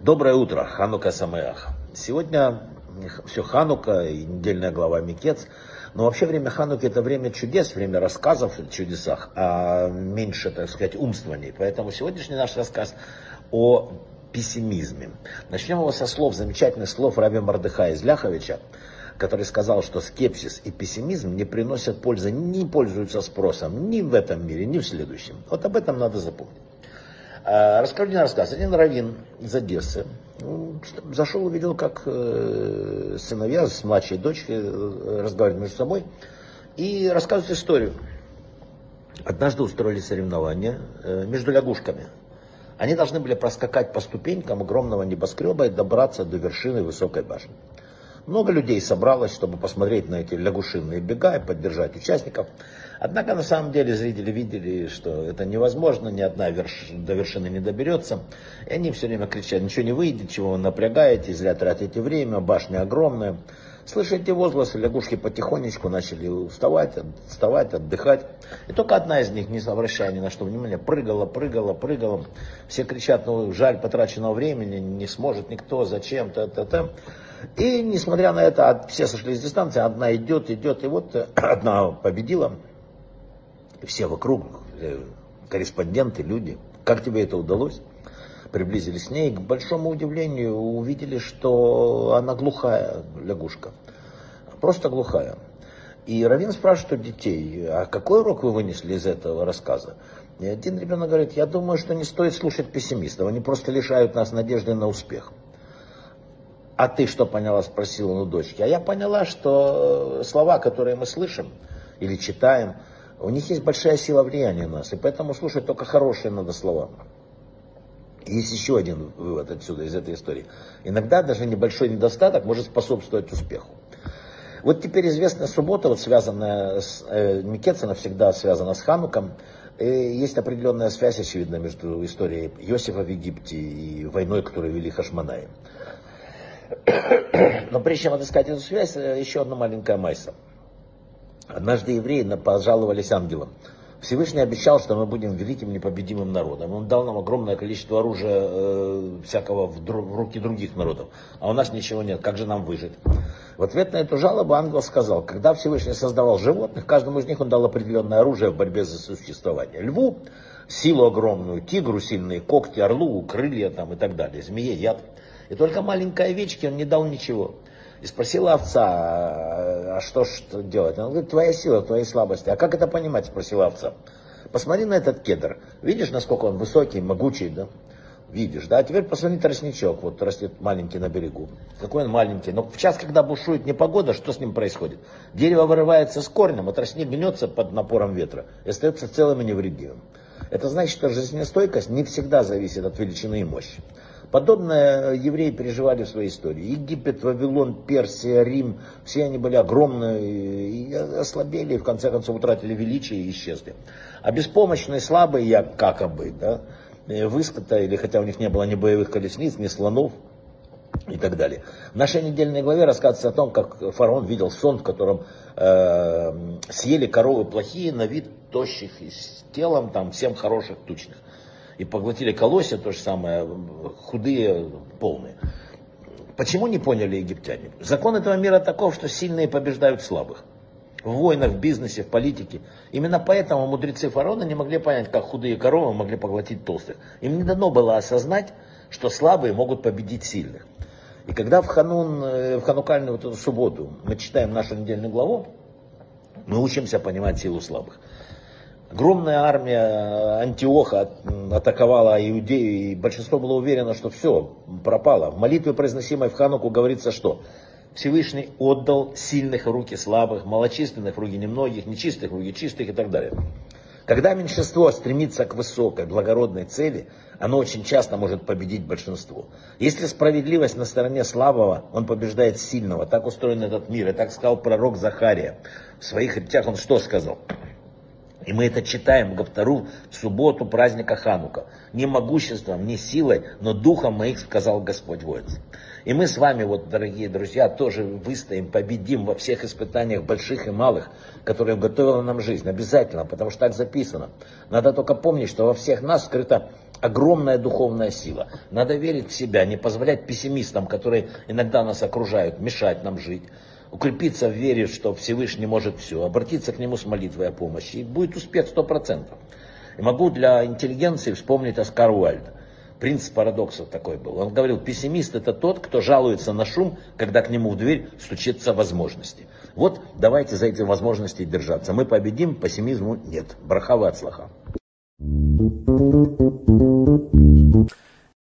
Доброе утро, Ханука Самеах. Сегодня все Ханука и недельная глава Микец. Но вообще время Хануки это время чудес, время рассказов о чудесах, а меньше, так сказать, умствований. Поэтому сегодняшний наш рассказ о пессимизме. Начнем его со слов, замечательных слов Раби Мардыха из Ляховича, который сказал, что скепсис и пессимизм не приносят пользы, не пользуются спросом ни в этом мире, ни в следующем. Вот об этом надо запомнить. А, расскажу один рассказ. Один раввин из Одессы ну, зашел, увидел, как э, сыновья с младшей дочкой э, разговаривают между собой и рассказывают историю. Однажды устроили соревнования э, между лягушками. Они должны были проскакать по ступенькам огромного небоскреба и добраться до вершины высокой башни. Много людей собралось, чтобы посмотреть на эти лягушиные бега и поддержать участников. Однако на самом деле зрители видели, что это невозможно, ни одна верш... до вершины не доберется. И они все время кричали, ничего не выйдет, чего вы напрягаете, зря тратите время, башня огромная. Слыша эти возгласы, лягушки потихонечку начали вставать, вставать, отдыхать. И только одна из них, не обращая ни на что внимания, прыгала, прыгала, прыгала. Все кричат, ну жаль потраченного времени, не сможет никто, зачем, та-та-та. И несмотря на это, все сошли с дистанции, одна идет, идет, и вот одна победила. Все вокруг, э, корреспонденты, люди. Как тебе это удалось? Приблизились к ней, к большому удивлению увидели, что она глухая лягушка. Просто глухая. И Равин спрашивает у детей, а какой урок вы вынесли из этого рассказа? И один ребенок говорит, я думаю, что не стоит слушать пессимистов, они просто лишают нас надежды на успех. А ты что поняла, спросила он у дочки. А я поняла, что э, слова, которые мы слышим или читаем, у них есть большая сила влияния на нас. И поэтому слушать только хорошие надо слова. Есть еще один вывод отсюда, из этой истории. Иногда даже небольшой недостаток может способствовать успеху. Вот теперь известная суббота, вот связанная с э, Микец, она всегда связана с Хануком. И есть определенная связь, очевидно, между историей Иосифа в Египте и войной, которую вели Хашманаи. Но прежде чем отыскать эту связь, э, еще одна маленькая майса. Однажды евреи пожаловались ангелам. Всевышний обещал, что мы будем великим непобедимым народом. Он дал нам огромное количество оружия э, всякого в, дру, в руки других народов. А у нас ничего нет. Как же нам выжить? В ответ на эту жалобу ангел сказал, когда Всевышний создавал животных, каждому из них он дал определенное оружие в борьбе за существование. Льву силу огромную, тигру сильные когти, орлу крылья там и так далее, змее яд. И только маленькой овечке он не дал ничего. И спросила овца, а, что, что делать? Он говорит, твоя сила, твои слабости. А как это понимать, спросила овца. Посмотри на этот кедр. Видишь, насколько он высокий, могучий, да? Видишь, да? А теперь посмотри тростничок, вот растет маленький на берегу. Какой он маленький. Но в час, когда бушует непогода, что с ним происходит? Дерево вырывается с корнем, а тростник гнется под напором ветра и остается целым и невредимым. Это значит, что жизнестойкость не всегда зависит от величины и мощи. Подобное евреи переживали в своей истории. Египет, Вавилон, Персия, Рим, все они были огромные и ослабели, и в конце концов утратили величие и исчезли. А беспомощные, слабые, я как бы, да, выскотали, хотя у них не было ни боевых колесниц, ни слонов, и так далее. В нашей недельной главе рассказывается о том, как фараон видел сон, в котором э, съели коровы плохие, на вид тощих, и с телом там всем хороших, тучных и поглотили колосья, то же самое, худые, полные. Почему не поняли египтяне? Закон этого мира таков, что сильные побеждают слабых. В войнах, в бизнесе, в политике. Именно поэтому мудрецы фараона не могли понять, как худые коровы могли поглотить толстых. Им не дано было осознать, что слабые могут победить сильных. И когда в, ханун, э, в ханукальную вот эту субботу мы читаем нашу недельную главу, мы учимся понимать силу слабых. Огромная армия Антиоха атаковала Иудею, и большинство было уверено, что все, пропало. В молитве, произносимой в Хануку, говорится, что Всевышний отдал сильных руки слабых, малочисленных в руки немногих, нечистых в руки чистых и так далее. Когда меньшинство стремится к высокой, благородной цели, оно очень часто может победить большинство. Если справедливость на стороне слабого, он побеждает сильного. Так устроен этот мир. И так сказал пророк Захария. В своих речах он что сказал? И мы это читаем в Гавтору в субботу праздника Ханука. Не могуществом, не силой, но духом моих, сказал Господь воинств. И мы с вами, вот, дорогие друзья, тоже выстоим, победим во всех испытаниях, больших и малых, которые уготовила нам жизнь. Обязательно, потому что так записано. Надо только помнить, что во всех нас скрыта огромная духовная сила. Надо верить в себя, не позволять пессимистам, которые иногда нас окружают, мешать нам жить укрепиться в вере, что Всевышний может все, обратиться к Нему с молитвой о помощи, и будет успех сто процентов. И могу для интеллигенции вспомнить Оскар Уальд. Принц парадоксов такой был. Он говорил, пессимист это тот, кто жалуется на шум, когда к нему в дверь стучится возможности. Вот давайте за эти возможности держаться. Мы победим, пессимизму нет. Брахава от слаха.